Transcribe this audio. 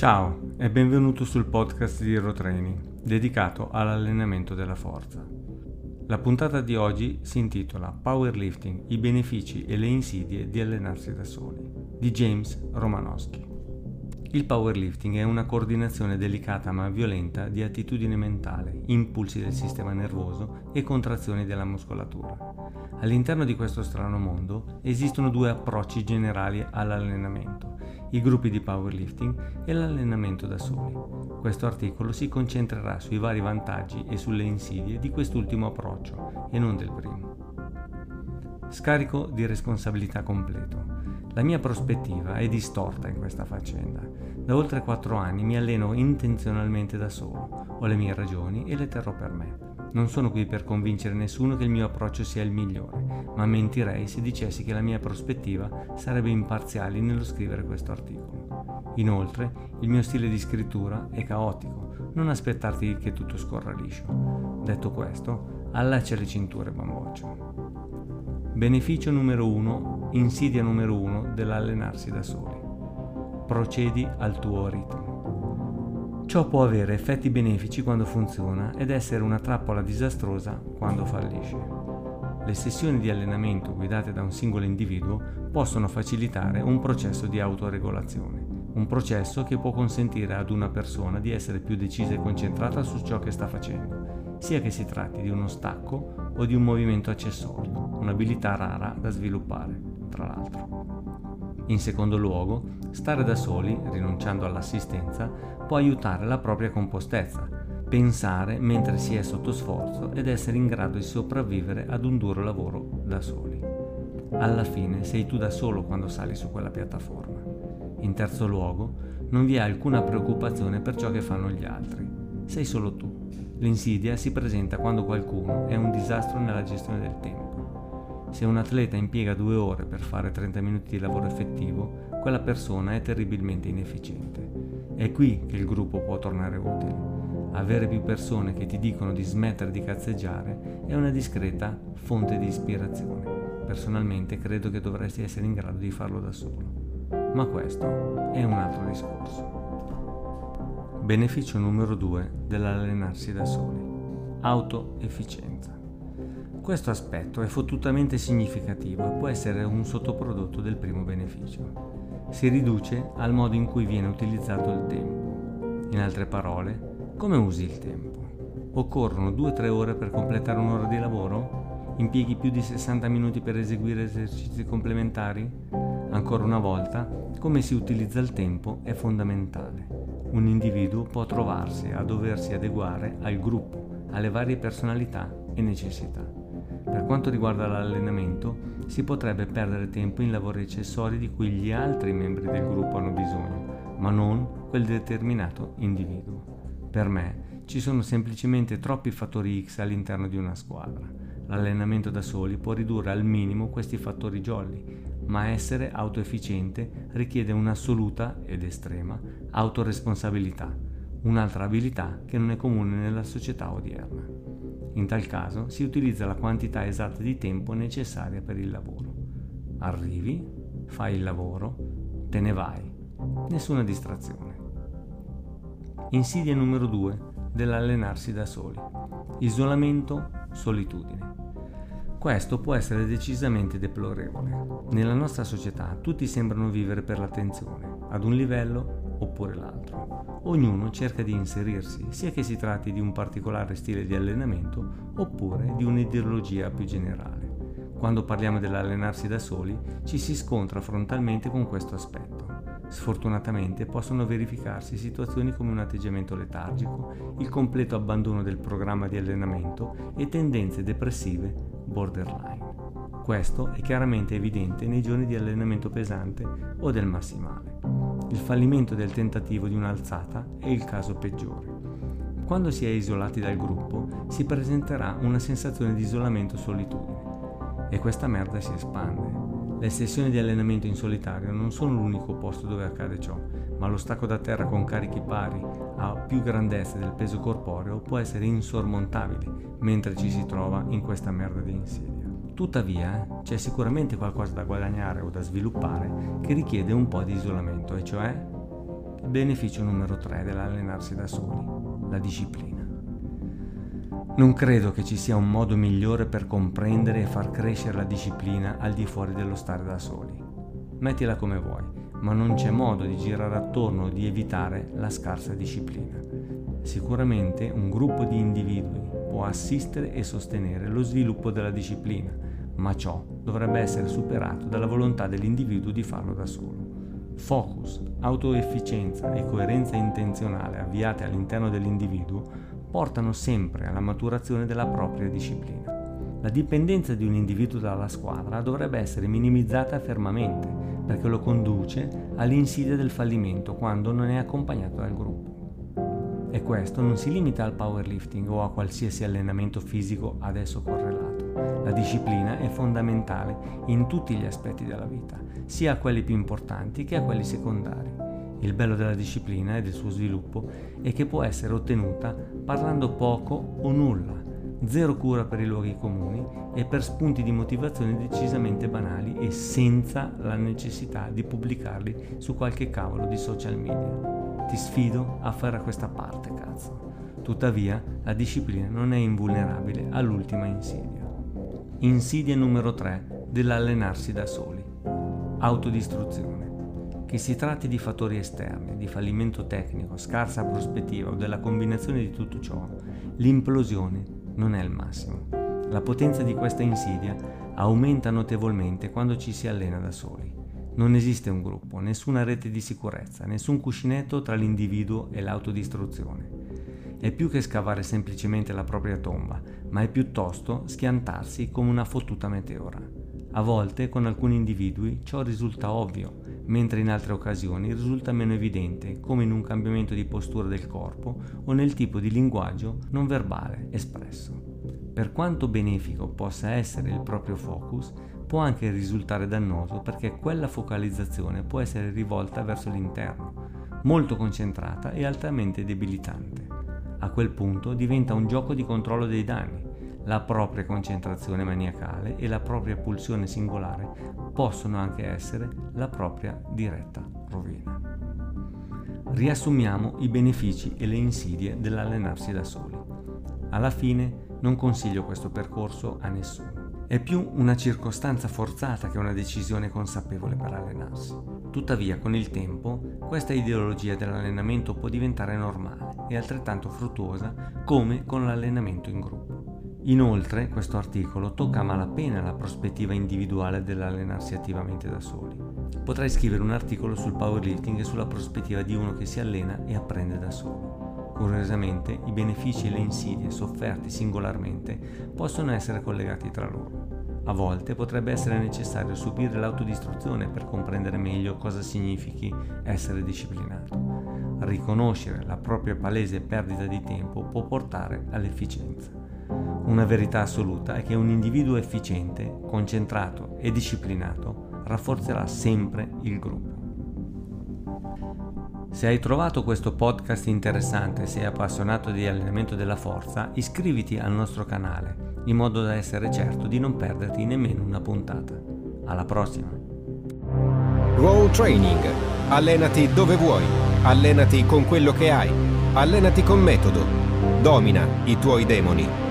Ciao e benvenuto sul podcast di Hero Training, dedicato all'allenamento della forza. La puntata di oggi si intitola Powerlifting, i benefici e le insidie di allenarsi da soli, di James Romanowski. Il powerlifting è una coordinazione delicata ma violenta di attitudine mentale, impulsi del sistema nervoso e contrazioni della muscolatura. All'interno di questo strano mondo esistono due approcci generali all'allenamento, i gruppi di powerlifting e l'allenamento da soli. Questo articolo si concentrerà sui vari vantaggi e sulle insidie di quest'ultimo approccio e non del primo. Scarico di responsabilità completo. La mia prospettiva è distorta in questa faccenda. Da oltre 4 anni mi alleno intenzionalmente da solo, ho le mie ragioni e le terrò per me. Non sono qui per convincere nessuno che il mio approccio sia il migliore, ma mentirei se dicessi che la mia prospettiva sarebbe imparziale nello scrivere questo articolo. Inoltre, il mio stile di scrittura è caotico, non aspettarti che tutto scorra liscio. Detto questo, allaccia le cinture bamboccio. Beneficio numero 1, insidia numero 1 dell'allenarsi da soli. Procedi al tuo ritmo. Ciò può avere effetti benefici quando funziona ed essere una trappola disastrosa quando fallisce. Le sessioni di allenamento guidate da un singolo individuo possono facilitare un processo di autoregolazione, un processo che può consentire ad una persona di essere più decisa e concentrata su ciò che sta facendo, sia che si tratti di uno stacco o di un movimento accessorio un'abilità rara da sviluppare, tra l'altro. In secondo luogo, stare da soli, rinunciando all'assistenza, può aiutare la propria compostezza, pensare mentre si è sotto sforzo ed essere in grado di sopravvivere ad un duro lavoro da soli. Alla fine sei tu da solo quando sali su quella piattaforma. In terzo luogo, non vi è alcuna preoccupazione per ciò che fanno gli altri. Sei solo tu. L'insidia si presenta quando qualcuno è un disastro nella gestione del tempo. Se un atleta impiega due ore per fare 30 minuti di lavoro effettivo, quella persona è terribilmente inefficiente. È qui che il gruppo può tornare utile. Avere più persone che ti dicono di smettere di cazzeggiare è una discreta fonte di ispirazione. Personalmente credo che dovresti essere in grado di farlo da solo. Ma questo è un altro discorso. Beneficio numero 2 dell'allenarsi da soli. Autoefficienza. Questo aspetto è fottutamente significativo e può essere un sottoprodotto del primo beneficio. Si riduce al modo in cui viene utilizzato il tempo. In altre parole, come usi il tempo? Occorrono 2-3 ore per completare un'ora di lavoro? Impieghi più di 60 minuti per eseguire esercizi complementari? Ancora una volta, come si utilizza il tempo è fondamentale. Un individuo può trovarsi a doversi adeguare al gruppo, alle varie personalità e necessità. Per quanto riguarda l'allenamento, si potrebbe perdere tempo in lavori accessori di cui gli altri membri del gruppo hanno bisogno, ma non quel determinato individuo. Per me ci sono semplicemente troppi fattori X all'interno di una squadra. L'allenamento da soli può ridurre al minimo questi fattori jolly, ma essere autoefficiente richiede un'assoluta ed estrema autoresponsabilità, un'altra abilità che non è comune nella società odierna. In tal caso si utilizza la quantità esatta di tempo necessaria per il lavoro. Arrivi, fai il lavoro, te ne vai. Nessuna distrazione. Insidia numero 2 dell'allenarsi da soli. Isolamento, solitudine. Questo può essere decisamente deplorevole. Nella nostra società tutti sembrano vivere per l'attenzione, ad un livello oppure l'altro. Ognuno cerca di inserirsi, sia che si tratti di un particolare stile di allenamento oppure di un'ideologia più generale. Quando parliamo dell'allenarsi da soli, ci si scontra frontalmente con questo aspetto. Sfortunatamente possono verificarsi situazioni come un atteggiamento letargico, il completo abbandono del programma di allenamento e tendenze depressive borderline. Questo è chiaramente evidente nei giorni di allenamento pesante o del massimale. Il fallimento del tentativo di un'alzata è il caso peggiore. Quando si è isolati dal gruppo si presenterà una sensazione di isolamento solitudine e questa merda si espande. Le sessioni di allenamento in solitario non sono l'unico posto dove accade ciò, ma lo stacco da terra con carichi pari a più grandezza del peso corporeo può essere insormontabile mentre ci si trova in questa merda di insidia. Tuttavia, c'è sicuramente qualcosa da guadagnare o da sviluppare che richiede un po' di isolamento, e cioè beneficio numero 3 dell'allenarsi da soli, la disciplina. Non credo che ci sia un modo migliore per comprendere e far crescere la disciplina al di fuori dello stare da soli. Mettila come vuoi, ma non c'è modo di girare attorno o di evitare la scarsa disciplina. Sicuramente un gruppo di individui può assistere e sostenere lo sviluppo della disciplina, ma ciò dovrebbe essere superato dalla volontà dell'individuo di farlo da solo. Focus, autoefficienza e coerenza intenzionale avviate all'interno dell'individuo portano sempre alla maturazione della propria disciplina. La dipendenza di un individuo dalla squadra dovrebbe essere minimizzata fermamente perché lo conduce all'insidia del fallimento quando non è accompagnato dal gruppo. E questo non si limita al powerlifting o a qualsiasi allenamento fisico ad esso correlato. La disciplina è fondamentale in tutti gli aspetti della vita, sia a quelli più importanti che a quelli secondari. Il bello della disciplina e del suo sviluppo è che può essere ottenuta parlando poco o nulla, zero cura per i luoghi comuni e per spunti di motivazione decisamente banali e senza la necessità di pubblicarli su qualche cavolo di social media. Ti sfido a fare questa parte, cazzo. Tuttavia, la disciplina non è invulnerabile all'ultima insidia. Insidia numero 3 dell'allenarsi da soli. Autodistruzione. Che si tratti di fattori esterni, di fallimento tecnico, scarsa prospettiva o della combinazione di tutto ciò, l'implosione non è il massimo. La potenza di questa insidia aumenta notevolmente quando ci si allena da soli. Non esiste un gruppo, nessuna rete di sicurezza, nessun cuscinetto tra l'individuo e l'autodistruzione. È più che scavare semplicemente la propria tomba, ma è piuttosto schiantarsi come una fottuta meteora. A volte con alcuni individui ciò risulta ovvio, mentre in altre occasioni risulta meno evidente, come in un cambiamento di postura del corpo o nel tipo di linguaggio non verbale espresso. Per quanto benefico possa essere il proprio focus, può anche risultare dannoso perché quella focalizzazione può essere rivolta verso l'interno, molto concentrata e altamente debilitante. A quel punto diventa un gioco di controllo dei danni. La propria concentrazione maniacale e la propria pulsione singolare possono anche essere la propria diretta rovina. Riassumiamo i benefici e le insidie dell'allenarsi da soli. Alla fine non consiglio questo percorso a nessuno. È più una circostanza forzata che una decisione consapevole per allenarsi. Tuttavia, con il tempo, questa ideologia dell'allenamento può diventare normale e altrettanto fruttuosa come con l'allenamento in gruppo. Inoltre, questo articolo tocca a malapena la prospettiva individuale dell'allenarsi attivamente da soli. Potrai scrivere un articolo sul powerlifting e sulla prospettiva di uno che si allena e apprende da solo. Curiosamente, i benefici e le insidie sofferti singolarmente possono essere collegati tra loro. A volte potrebbe essere necessario subire l'autodistruzione per comprendere meglio cosa significhi essere disciplinato. Riconoscere la propria palese perdita di tempo può portare all'efficienza. Una verità assoluta è che un individuo efficiente, concentrato e disciplinato rafforzerà sempre il gruppo. Se hai trovato questo podcast interessante e sei appassionato di allenamento della forza, iscriviti al nostro canale in modo da essere certo di non perderti nemmeno una puntata. Alla prossima! Roll Training. Allenati dove vuoi. Allenati con quello che hai. Allenati con metodo. Domina i tuoi demoni.